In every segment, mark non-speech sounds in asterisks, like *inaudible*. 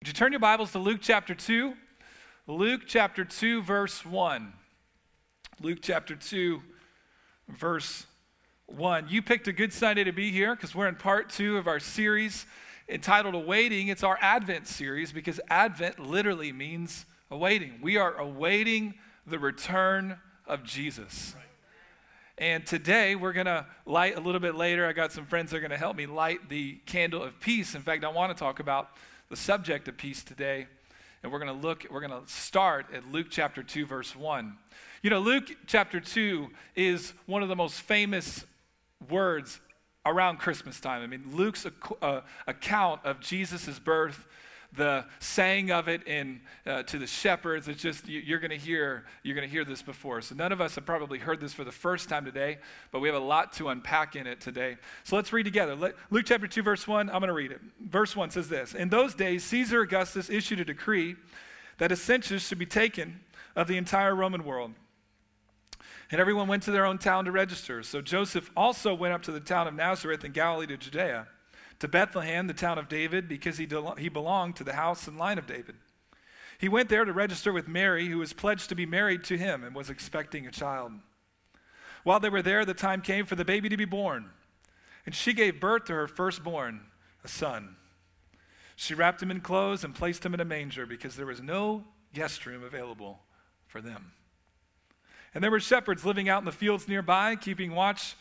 Would you turn your Bibles to Luke chapter 2? Luke chapter 2, verse 1. Luke chapter 2, verse 1. You picked a good Sunday to be here because we're in part two of our series entitled Awaiting. It's our Advent series because Advent literally means awaiting. We are awaiting the return of Jesus. And today we're going to light a little bit later. I got some friends that are going to help me light the candle of peace. In fact, I want to talk about the subject of peace today. And we're going to look, we're going to start at Luke chapter 2, verse 1. You know, Luke chapter 2 is one of the most famous words around Christmas time. I mean, Luke's uh, account of Jesus' birth the saying of it in, uh, to the shepherds. It's just you, are going to hear you're going to hear this before. So none of us have probably heard this for the first time today, but we have a lot to unpack in it today. So let's read together. Let, Luke chapter two, verse one. I'm going to read it. Verse one says this: In those days, Caesar Augustus issued a decree that a census should be taken of the entire Roman world. And everyone went to their own town to register. So Joseph also went up to the town of Nazareth in Galilee to Judea to Bethlehem, the town of David, because he, he belonged to the house and line of David. He went there to register with Mary, who was pledged to be married to him and was expecting a child. While they were there, the time came for the baby to be born, and she gave birth to her firstborn, a son. She wrapped him in clothes and placed him in a manger because there was no guest room available for them. And there were shepherds living out in the fields nearby, keeping watch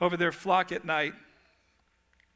over their flock at night.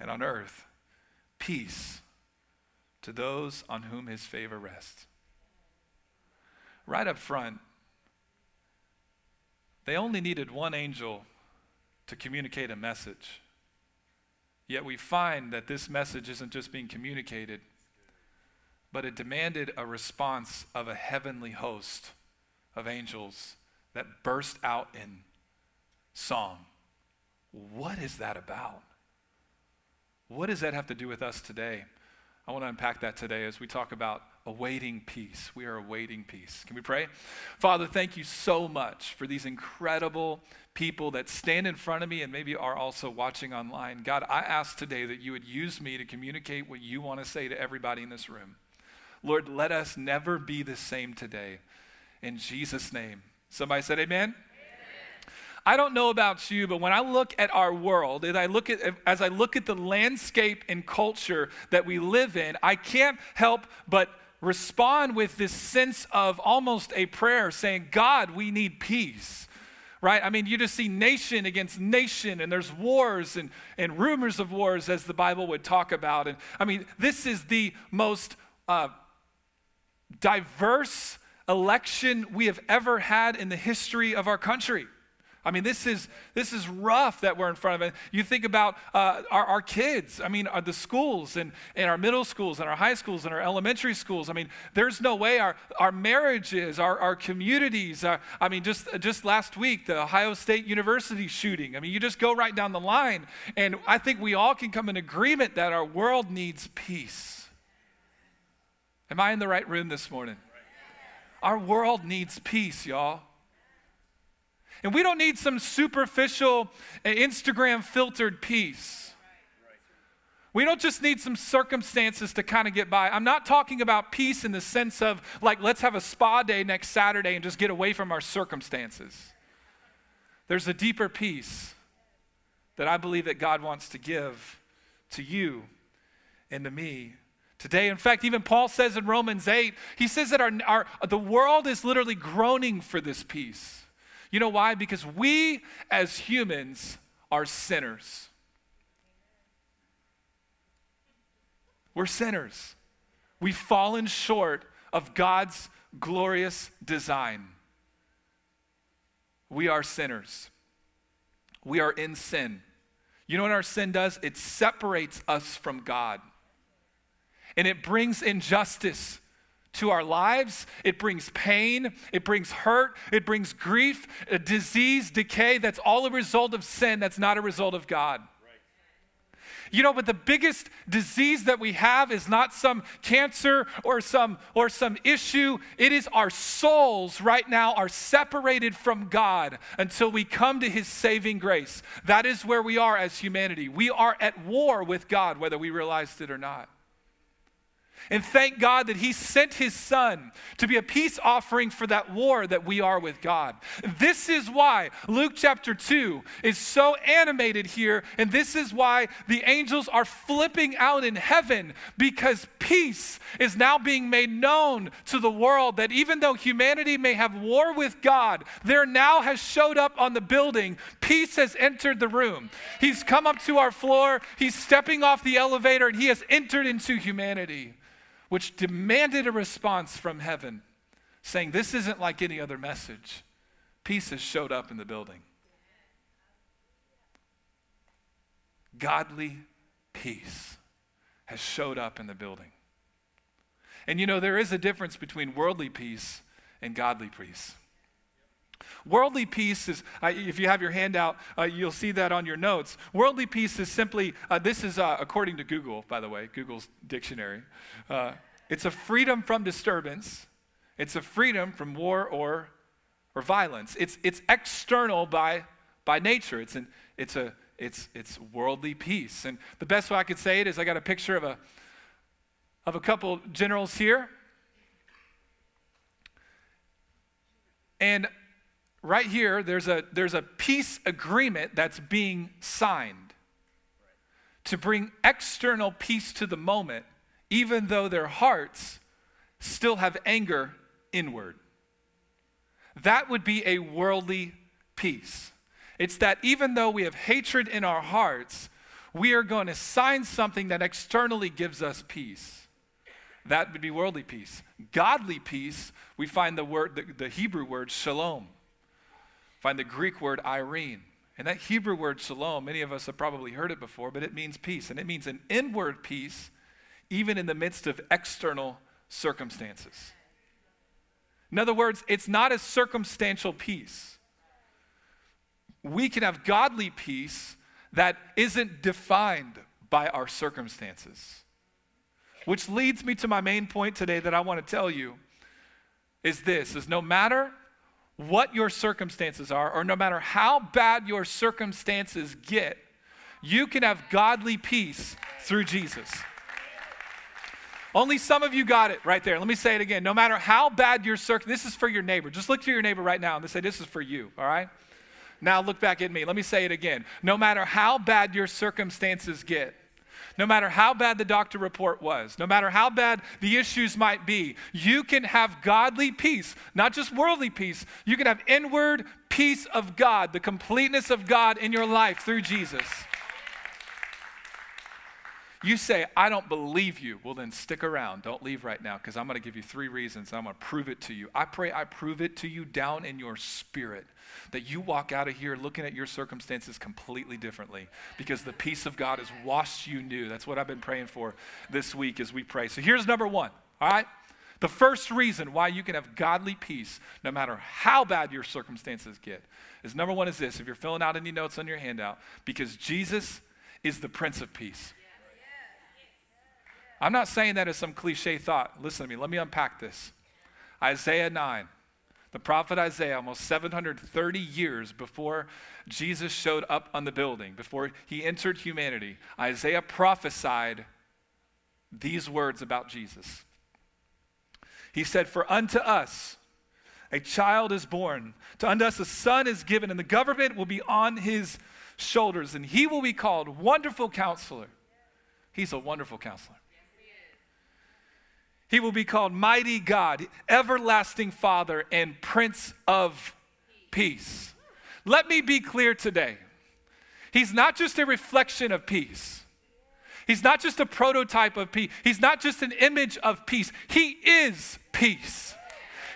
and on earth peace to those on whom his favor rests. Right up front, they only needed one angel to communicate a message. Yet we find that this message isn't just being communicated, but it demanded a response of a heavenly host of angels that burst out in song. What is that about? What does that have to do with us today? I want to unpack that today as we talk about awaiting peace. We are awaiting peace. Can we pray? Father, thank you so much for these incredible people that stand in front of me and maybe are also watching online. God, I ask today that you would use me to communicate what you want to say to everybody in this room. Lord, let us never be the same today. In Jesus' name. Somebody said, Amen. I don't know about you, but when I look at our world, and I look at, as I look at the landscape and culture that we live in, I can't help but respond with this sense of almost a prayer saying, God, we need peace. Right? I mean, you just see nation against nation, and there's wars and, and rumors of wars, as the Bible would talk about. And I mean, this is the most uh, diverse election we have ever had in the history of our country. I mean, this is, this is rough that we're in front of it. You think about uh, our, our kids, I mean, uh, the schools and, and our middle schools and our high schools and our elementary schools. I mean, there's no way our, our marriages, our, our communities, uh, I mean, just, just last week, the Ohio State University shooting. I mean, you just go right down the line. And I think we all can come in agreement that our world needs peace. Am I in the right room this morning? Our world needs peace, y'all. And we don't need some superficial uh, Instagram filtered peace. We don't just need some circumstances to kind of get by. I'm not talking about peace in the sense of like, let's have a spa day next Saturday and just get away from our circumstances. There's a deeper peace that I believe that God wants to give to you and to me today. In fact, even Paul says in Romans 8, he says that our, our, the world is literally groaning for this peace. You know why? Because we as humans are sinners. We're sinners. We've fallen short of God's glorious design. We are sinners. We are in sin. You know what our sin does? It separates us from God. and it brings injustice to our lives. It brings pain, it brings hurt, it brings grief, disease, decay. That's all a result of sin, that's not a result of God. You know, but the biggest disease that we have is not some cancer or some or some issue. It is our souls right now are separated from God until we come to his saving grace. That is where we are as humanity. We are at war with God whether we realized it or not. And thank God that He sent His Son to be a peace offering for that war that we are with God. This is why Luke chapter 2 is so animated here, and this is why the angels are flipping out in heaven because peace is now being made known to the world. That even though humanity may have war with God, there now has showed up on the building, peace has entered the room. He's come up to our floor, He's stepping off the elevator, and He has entered into humanity which demanded a response from heaven, saying, This isn't like any other message. Peace has showed up in the building. Godly peace has showed up in the building. And you know, there is a difference between worldly peace and godly peace. Worldly peace is, uh, if you have your handout, uh, you'll see that on your notes. Worldly peace is simply, uh, this is uh, according to Google, by the way, Google's dictionary. Uh, it's a freedom from disturbance, it's a freedom from war or, or violence. It's, it's external by, by nature, it's, an, it's, a, it's, it's worldly peace. And the best way I could say it is I got a picture of a, of a couple generals here. And right here, there's a, there's a peace agreement that's being signed to bring external peace to the moment, even though their hearts still have anger inward. That would be a worldly peace. It's that even though we have hatred in our hearts, we are going to sign something that externally gives us peace. That would be worldly peace. Godly peace, we find the word, the, the Hebrew word shalom find the Greek word eirene. And that Hebrew word shalom, many of us have probably heard it before, but it means peace. And it means an inward peace, even in the midst of external circumstances. In other words, it's not a circumstantial peace. We can have godly peace that isn't defined by our circumstances. Which leads me to my main point today that I want to tell you is this is no matter what your circumstances are, or no matter how bad your circumstances get, you can have godly peace through Jesus. Only some of you got it right there. Let me say it again. No matter how bad your circumstances, this is for your neighbor. Just look to your neighbor right now and say, This is for you, all right? Now look back at me. Let me say it again. No matter how bad your circumstances get, no matter how bad the doctor report was, no matter how bad the issues might be, you can have godly peace, not just worldly peace. You can have inward peace of God, the completeness of God in your life through Jesus. You say, I don't believe you. Well, then stick around. Don't leave right now because I'm going to give you three reasons. I'm going to prove it to you. I pray I prove it to you down in your spirit that you walk out of here looking at your circumstances completely differently because the peace of God has washed you new. That's what I've been praying for this week as we pray. So here's number one, all right? The first reason why you can have godly peace no matter how bad your circumstances get is number one is this if you're filling out any notes on your handout, because Jesus is the Prince of Peace. I'm not saying that as some cliche thought. Listen to me, let me unpack this. Isaiah 9. The prophet Isaiah, almost 730 years before Jesus showed up on the building, before he entered humanity, Isaiah prophesied these words about Jesus. He said, For unto us a child is born, to unto us a son is given, and the government will be on his shoulders, and he will be called Wonderful Counselor. He's a wonderful counselor. He will be called Mighty God, Everlasting Father, and Prince of Peace. Let me be clear today. He's not just a reflection of peace. He's not just a prototype of peace. He's not just an image of peace. He is peace.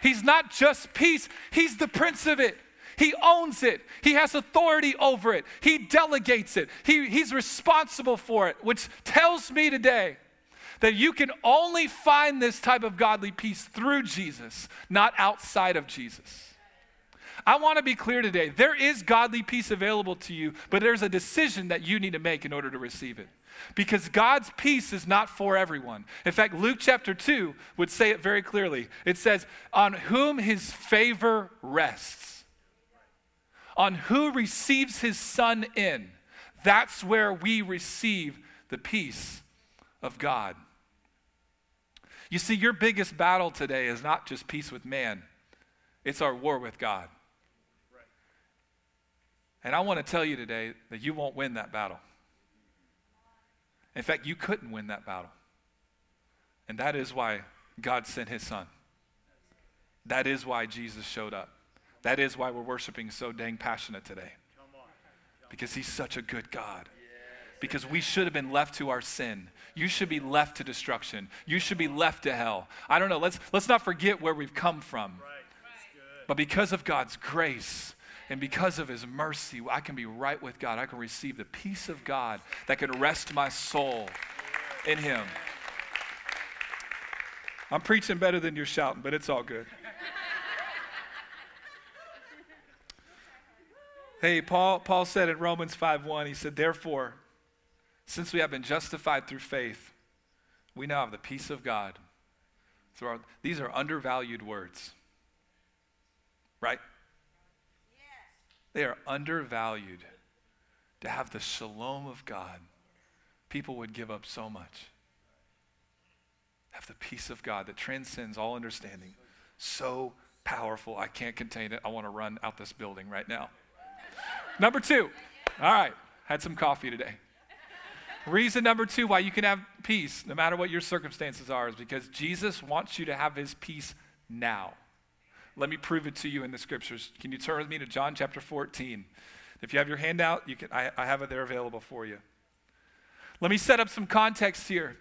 He's not just peace, He's the Prince of it. He owns it. He has authority over it. He delegates it. He, he's responsible for it, which tells me today that you can only find this type of godly peace through Jesus, not outside of Jesus. I want to be clear today. There is godly peace available to you, but there's a decision that you need to make in order to receive it. Because God's peace is not for everyone. In fact, Luke chapter 2 would say it very clearly. It says, On whom his favor rests, on who receives his son in, that's where we receive the peace of God. You see, your biggest battle today is not just peace with man, it's our war with God. And I want to tell you today that you won't win that battle. In fact, you couldn't win that battle. And that is why God sent his son. That is why Jesus showed up. That is why we're worshiping so dang passionate today. Because he's such a good God. Because we should have been left to our sin. You should be left to destruction. You should be left to hell. I don't know. Let's, let's not forget where we've come from. But because of God's grace, and because of his mercy, I can be right with God. I can receive the peace of God that can rest my soul in him. I'm preaching better than you're shouting, but it's all good. hey, Paul, Paul said in Romans 5:1, he said, Therefore, since we have been justified through faith, we now have the peace of God. Through our, these are undervalued words. Right? They are undervalued. To have the shalom of God, people would give up so much. Have the peace of God that transcends all understanding. So powerful, I can't contain it. I want to run out this building right now. Number two, all right, had some coffee today. Reason number two why you can have peace, no matter what your circumstances are, is because Jesus wants you to have his peace now. Let me prove it to you in the scriptures. Can you turn with me to John chapter 14? If you have your handout, you can, I, I have it there available for you. Let me set up some context here.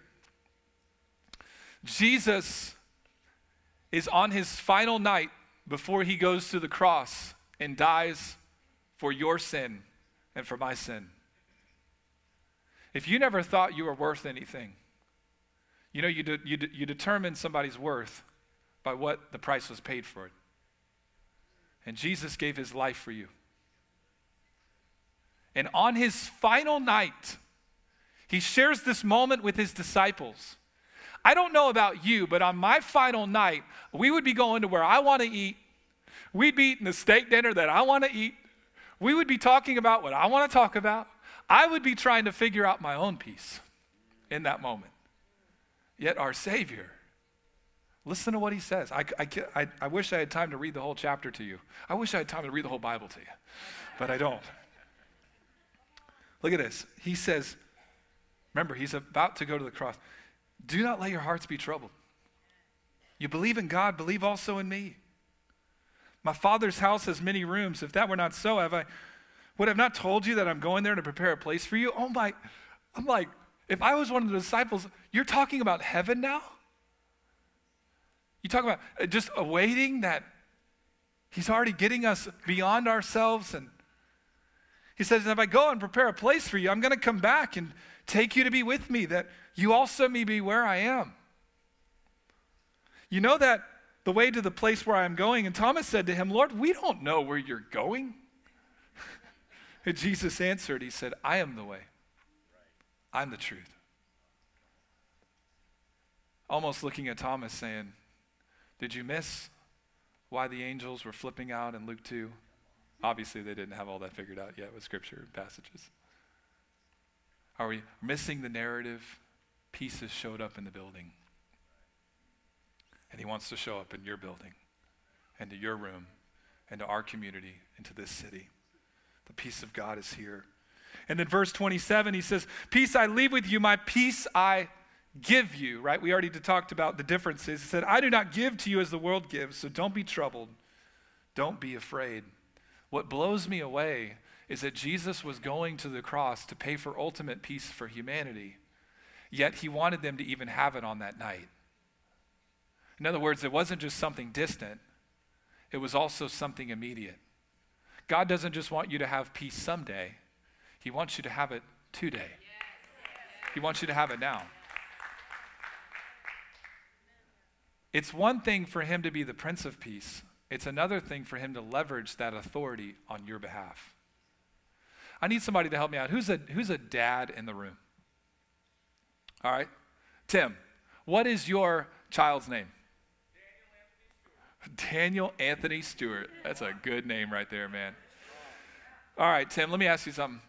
Jesus is on his final night before he goes to the cross and dies for your sin and for my sin. If you never thought you were worth anything, you know, you, de- you, de- you determine somebody's worth by what the price was paid for it. And Jesus gave his life for you. And on his final night, he shares this moment with his disciples. I don't know about you, but on my final night, we would be going to where I want to eat. We'd be eating the steak dinner that I want to eat. We would be talking about what I want to talk about. I would be trying to figure out my own peace in that moment. Yet our Savior Listen to what he says. I, I, I, wish I had time to read the whole chapter to you. I wish I had time to read the whole Bible to you, but I don't. Look at this. He says, remember, he's about to go to the cross. Do not let your hearts be troubled. You believe in God, believe also in me. My Father's house has many rooms. If that were not so, have I would I have not told you that I'm going there to prepare a place for you? Oh my, I'm like, if I was one of the disciples, you're talking about heaven now? You talk about uh, just awaiting that He's already getting us beyond ourselves. And He says, If I go and prepare a place for you, I'm going to come back and take you to be with me, that you also may be where I am. You know that the way to the place where I am going. And Thomas said to him, Lord, we don't know where you're going. And Jesus answered, He said, I am the way, I'm the truth. Almost looking at Thomas saying, did you miss why the angels were flipping out in Luke 2? Obviously, they didn't have all that figured out yet with scripture passages. Are we missing the narrative? Pieces showed up in the building. And he wants to show up in your building and to your room and to our community and to this city. The peace of God is here. And then verse 27, he says, Peace I leave with you, my peace I give you, right? We already talked about the differences. He said, I do not give to you as the world gives, so don't be troubled. Don't be afraid. What blows me away is that Jesus was going to the cross to pay for ultimate peace for humanity, yet he wanted them to even have it on that night. In other words, it wasn't just something distant, it was also something immediate. God doesn't just want you to have peace someday, He wants you to have it today. He wants you to have it now. It's one thing for him to be the Prince of Peace, it's another thing for him to leverage that authority on your behalf. I need somebody to help me out. Who's a, who's a dad in the room? All right. Tim, what is your child's name? Daniel Anthony Stewart. That's a good name right there, man. All right, Tim, let me ask you something.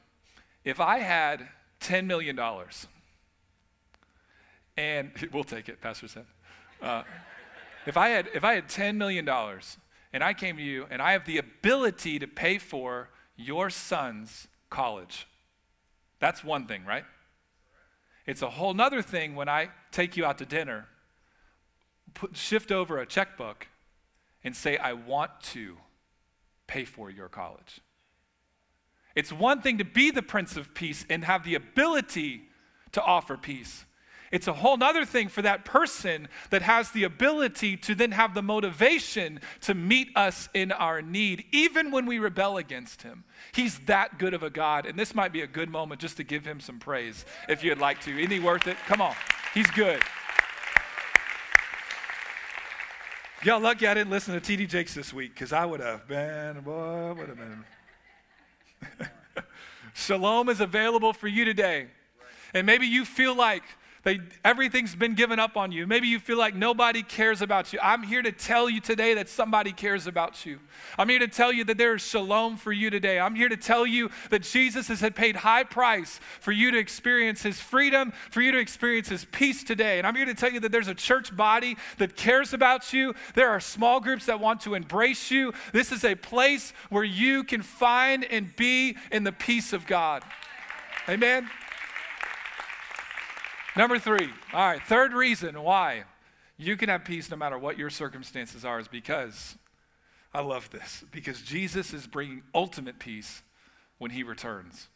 If I had $10 million, and *laughs* we'll take it, Pastor Seth. Uh, if, I had, if I had $10 million and I came to you and I have the ability to pay for your son's college, that's one thing, right? It's a whole nother thing when I take you out to dinner, put, shift over a checkbook, and say, I want to pay for your college. It's one thing to be the Prince of Peace and have the ability to offer peace. It's a whole other thing for that person that has the ability to then have the motivation to meet us in our need, even when we rebel against Him. He's that good of a God. And this might be a good moment just to give Him some praise if you'd like to. Isn't He worth it? Come on. He's good. Y'all lucky I didn't listen to TD Jakes this week because I would have been, boy, would have been. *laughs* Shalom is available for you today. And maybe you feel like they, everything's been given up on you. Maybe you feel like nobody cares about you. I'm here to tell you today that somebody cares about you. I'm here to tell you that there is shalom for you today. I'm here to tell you that Jesus has paid high price for you to experience his freedom, for you to experience his peace today. And I'm here to tell you that there's a church body that cares about you. There are small groups that want to embrace you. This is a place where you can find and be in the peace of God. Amen. Number three, all right, third reason why you can have peace no matter what your circumstances are is because, I love this, because Jesus is bringing ultimate peace when he returns.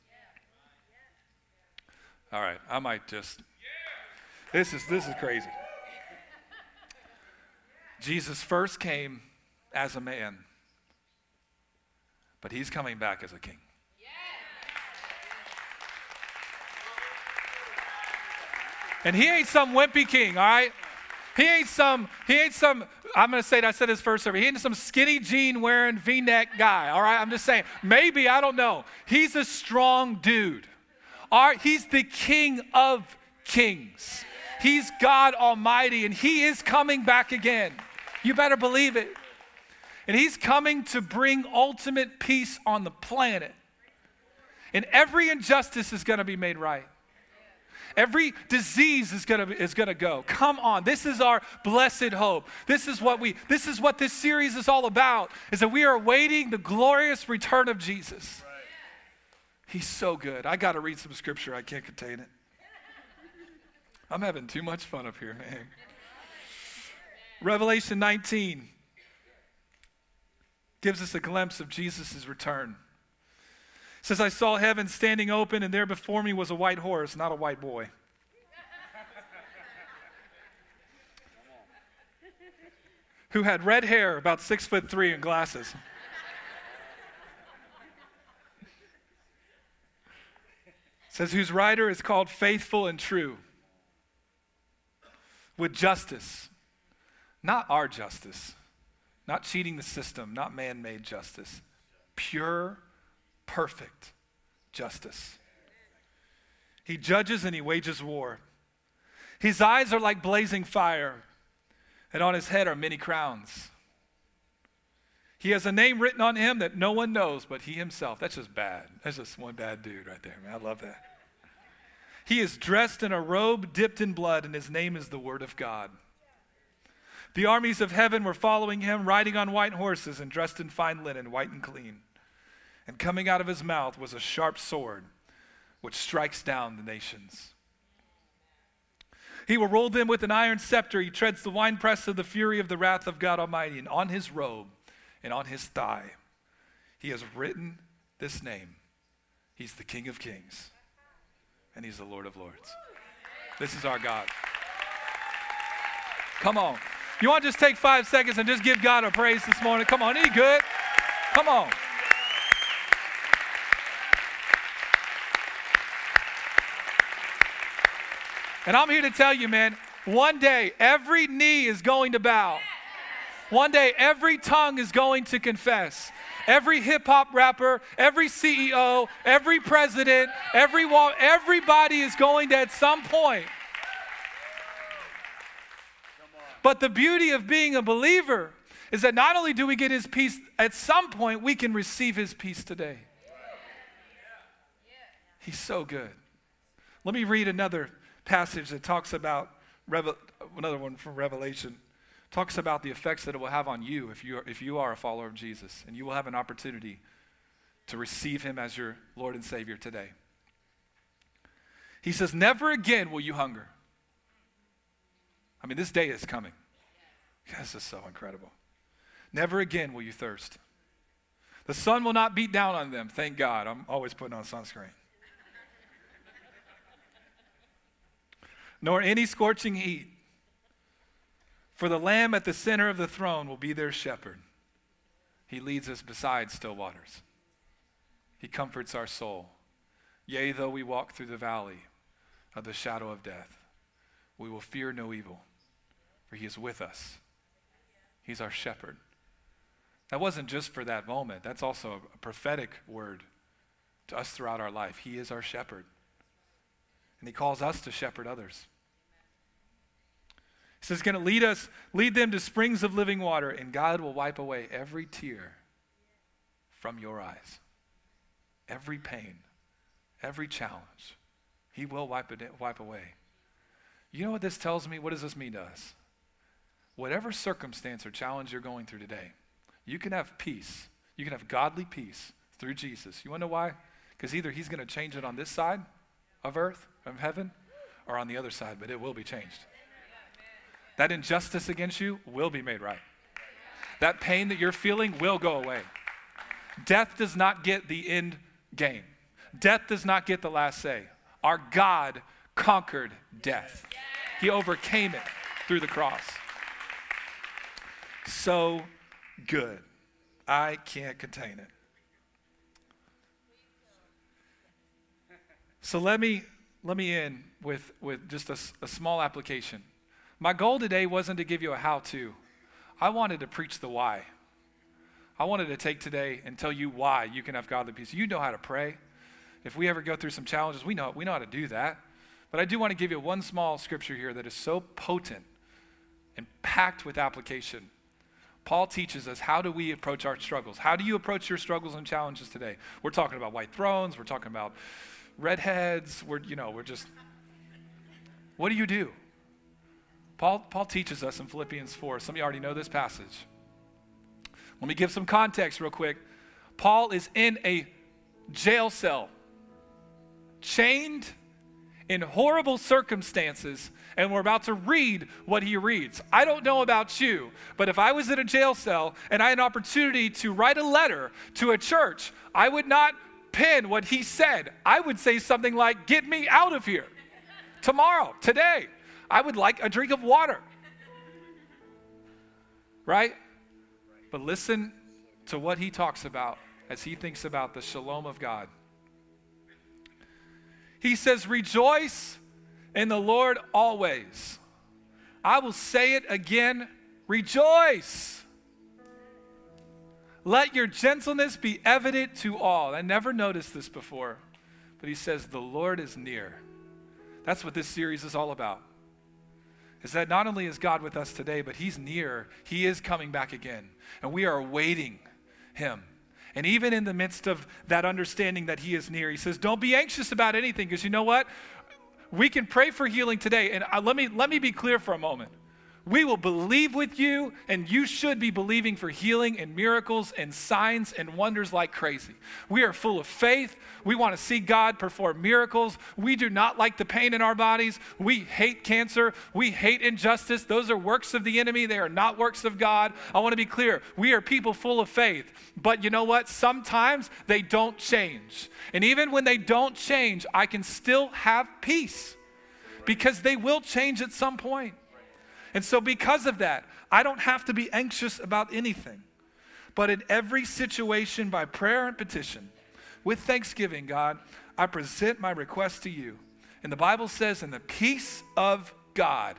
All right, I might just, this is, this is crazy. Jesus first came as a man, but he's coming back as a king. And he ain't some wimpy king, all right? He ain't some, he ain't some, I'm gonna say it, I said this first service. He ain't some skinny jean wearing V-neck guy, all right? I'm just saying, maybe, I don't know. He's a strong dude. All right, he's the king of kings. He's God Almighty, and he is coming back again. You better believe it. And he's coming to bring ultimate peace on the planet. And every injustice is gonna be made right. Every disease is gonna, is gonna go. Come on. This is our blessed hope. This is what we, this is what this series is all about, is that we are awaiting the glorious return of Jesus. He's so good. I gotta read some scripture. I can't contain it. I'm having too much fun up here, man. Revelation 19 gives us a glimpse of Jesus' return says, I saw heaven standing open, and there before me was a white horse, not a white boy. *laughs* Who had red hair, about six foot three, and glasses. *laughs* says, whose rider is called faithful and true, with justice, not our justice, not cheating the system, not man made justice, pure perfect justice. He judges and he wages war. His eyes are like blazing fire, and on his head are many crowns. He has a name written on him that no one knows but he himself. That's just bad. That's just one bad dude right there, man. I love that. He is dressed in a robe dipped in blood, and his name is the Word of God. The armies of heaven were following him, riding on white horses and dressed in fine linen, white and clean and coming out of his mouth was a sharp sword which strikes down the nations. He will rule them with an iron scepter. He treads the winepress of the fury of the wrath of God Almighty. And on his robe and on his thigh, he has written this name He's the King of Kings, and He's the Lord of Lords. This is our God. Come on. You want to just take five seconds and just give God a praise this morning? Come on. He good? Come on. And I'm here to tell you, man, One day, every knee is going to bow. One day, every tongue is going to confess. Every hip hop rapper, every CEO, every president, every wall, everybody is going to at some point. But the beauty of being a believer is that not only do we get his peace at some point, we can receive his peace today. He's so good. Let me read another passage that talks about another one from Revelation talks about the effects that it will have on you if you are, if you are a follower of Jesus, and you will have an opportunity to receive him as your Lord and Savior today. He says, Never again will you hunger. I mean, this day is coming. This is so incredible. Never again will you thirst. The sun will not beat down on them. Thank God. I'm always putting on sunscreen. Nor any scorching heat. For the Lamb at the center of the throne will be their shepherd. He leads us beside still waters. He comforts our soul. Yea, though we walk through the valley of the shadow of death, we will fear no evil, for he is with us. He's our shepherd. That wasn't just for that moment, that's also a prophetic word to us throughout our life. He is our shepherd. And he calls us to shepherd others. He says, going to lead us, lead them to springs of living water, and God will wipe away every tear from your eyes. Every pain, every challenge, He will wipe it wipe away. You know what this tells me? What does this mean to us? Whatever circumstance or challenge you're going through today, you can have peace. You can have godly peace through Jesus. You want to know why? Because either He's going to change it on this side of earth, of heaven, or on the other side, but it will be changed. That injustice against you will be made right. That pain that you're feeling will go away. Death does not get the end game, death does not get the last say. Our God conquered death, He overcame it through the cross. So good. I can't contain it. So let me let me end with, with just a, a small application. My goal today wasn't to give you a how to, I wanted to preach the why. I wanted to take today and tell you why you can have godly peace. You know how to pray. If we ever go through some challenges, we know, we know how to do that. But I do want to give you one small scripture here that is so potent and packed with application. Paul teaches us how do we approach our struggles? How do you approach your struggles and challenges today? We're talking about white thrones, we're talking about redheads, we're, you know, we're just, what do you do? Paul, Paul teaches us in Philippians 4. Some of you already know this passage. Let me give some context real quick. Paul is in a jail cell, chained in horrible circumstances, and we're about to read what he reads. I don't know about you, but if I was in a jail cell and I had an opportunity to write a letter to a church, I would not pen what he said. I would say something like, Get me out of here tomorrow, today. I would like a drink of water. Right? But listen to what he talks about as he thinks about the shalom of God. He says, Rejoice in the Lord always. I will say it again rejoice. Let your gentleness be evident to all. I never noticed this before, but he says, The Lord is near. That's what this series is all about is that not only is God with us today, but He's near. He is coming back again. And we are awaiting Him. And even in the midst of that understanding that He is near, He says, Don't be anxious about anything, because you know what? We can pray for healing today. And uh, let, me, let me be clear for a moment. We will believe with you, and you should be believing for healing and miracles and signs and wonders like crazy. We are full of faith. We want to see God perform miracles. We do not like the pain in our bodies. We hate cancer. We hate injustice. Those are works of the enemy, they are not works of God. I want to be clear. We are people full of faith. But you know what? Sometimes they don't change. And even when they don't change, I can still have peace because they will change at some point. And so, because of that, I don't have to be anxious about anything. But in every situation, by prayer and petition, with thanksgiving, God, I present my request to you. And the Bible says, in the peace of God,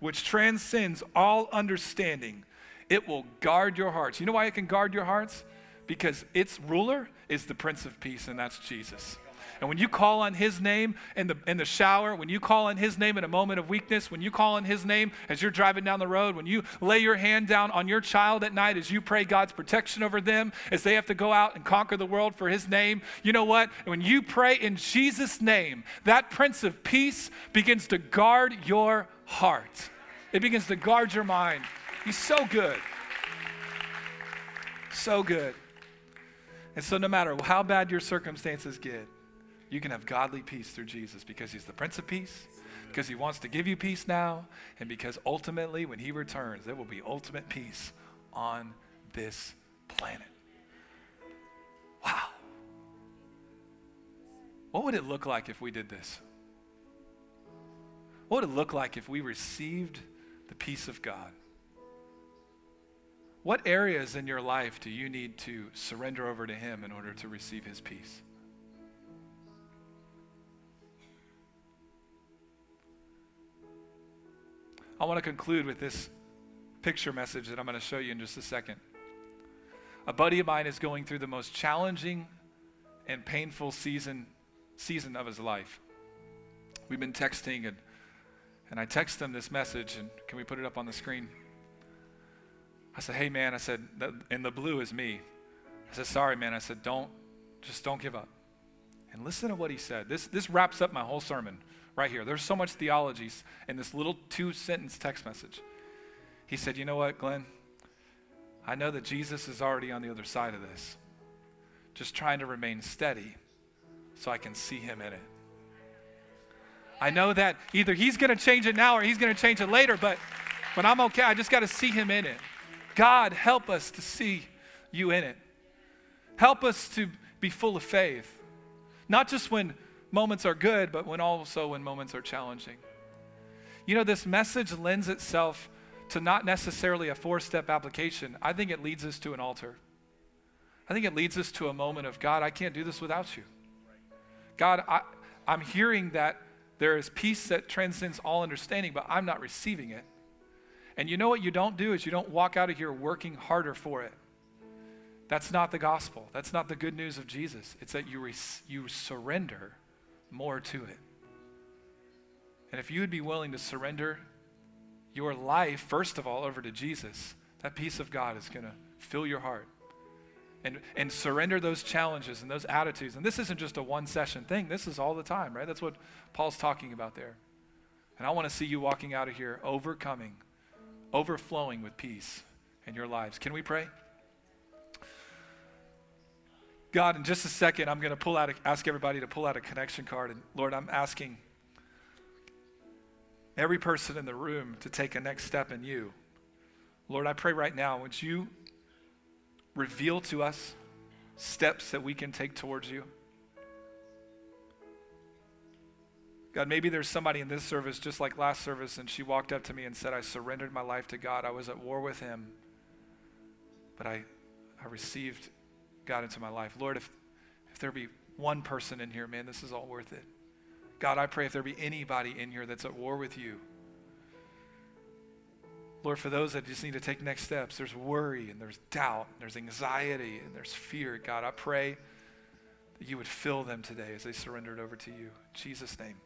which transcends all understanding, it will guard your hearts. You know why it can guard your hearts? Because its ruler is the Prince of Peace, and that's Jesus. And when you call on his name in the, in the shower, when you call on his name in a moment of weakness, when you call on his name as you're driving down the road, when you lay your hand down on your child at night as you pray God's protection over them as they have to go out and conquer the world for his name, you know what? When you pray in Jesus' name, that Prince of Peace begins to guard your heart, it begins to guard your mind. He's so good. So good. And so, no matter how bad your circumstances get, you can have godly peace through Jesus because He's the Prince of Peace, because He wants to give you peace now, and because ultimately, when He returns, there will be ultimate peace on this planet. Wow. What would it look like if we did this? What would it look like if we received the peace of God? What areas in your life do you need to surrender over to Him in order to receive His peace? I want to conclude with this picture message that I'm going to show you in just a second. A buddy of mine is going through the most challenging and painful season, season of his life. We've been texting, and, and I text him this message, and can we put it up on the screen? I said, Hey, man, I said, and the blue is me. I said, Sorry, man. I said, Don't, just don't give up. And listen to what he said. This, this wraps up my whole sermon right here. There's so much theology in this little two sentence text message. He said, You know what, Glenn? I know that Jesus is already on the other side of this, just trying to remain steady so I can see him in it. I know that either he's going to change it now or he's going to change it later, but, but I'm okay. I just got to see him in it. God, help us to see you in it. Help us to be full of faith, not just when moments are good, but when also when moments are challenging. You know, this message lends itself to not necessarily a four step application. I think it leads us to an altar. I think it leads us to a moment of God, I can't do this without you. God, I, I'm hearing that there is peace that transcends all understanding, but I'm not receiving it. And you know what you don't do is you don't walk out of here working harder for it. That's not the gospel. That's not the good news of Jesus. It's that you, you surrender more to it. And if you would be willing to surrender your life, first of all, over to Jesus, that peace of God is going to fill your heart. And, and surrender those challenges and those attitudes. And this isn't just a one session thing, this is all the time, right? That's what Paul's talking about there. And I want to see you walking out of here overcoming, overflowing with peace in your lives. Can we pray? God, in just a second, I'm going to pull out, a, ask everybody to pull out a connection card. And Lord, I'm asking every person in the room to take a next step in you. Lord, I pray right now, would you reveal to us steps that we can take towards you? God, maybe there's somebody in this service, just like last service, and she walked up to me and said, I surrendered my life to God. I was at war with Him, but I, I received God into my life. Lord, if, if there be one person in here, man, this is all worth it. God, I pray if there be anybody in here that's at war with you. Lord, for those that just need to take next steps, there's worry and there's doubt, and there's anxiety and there's fear. God, I pray that you would fill them today as they surrendered over to you. In Jesus' name.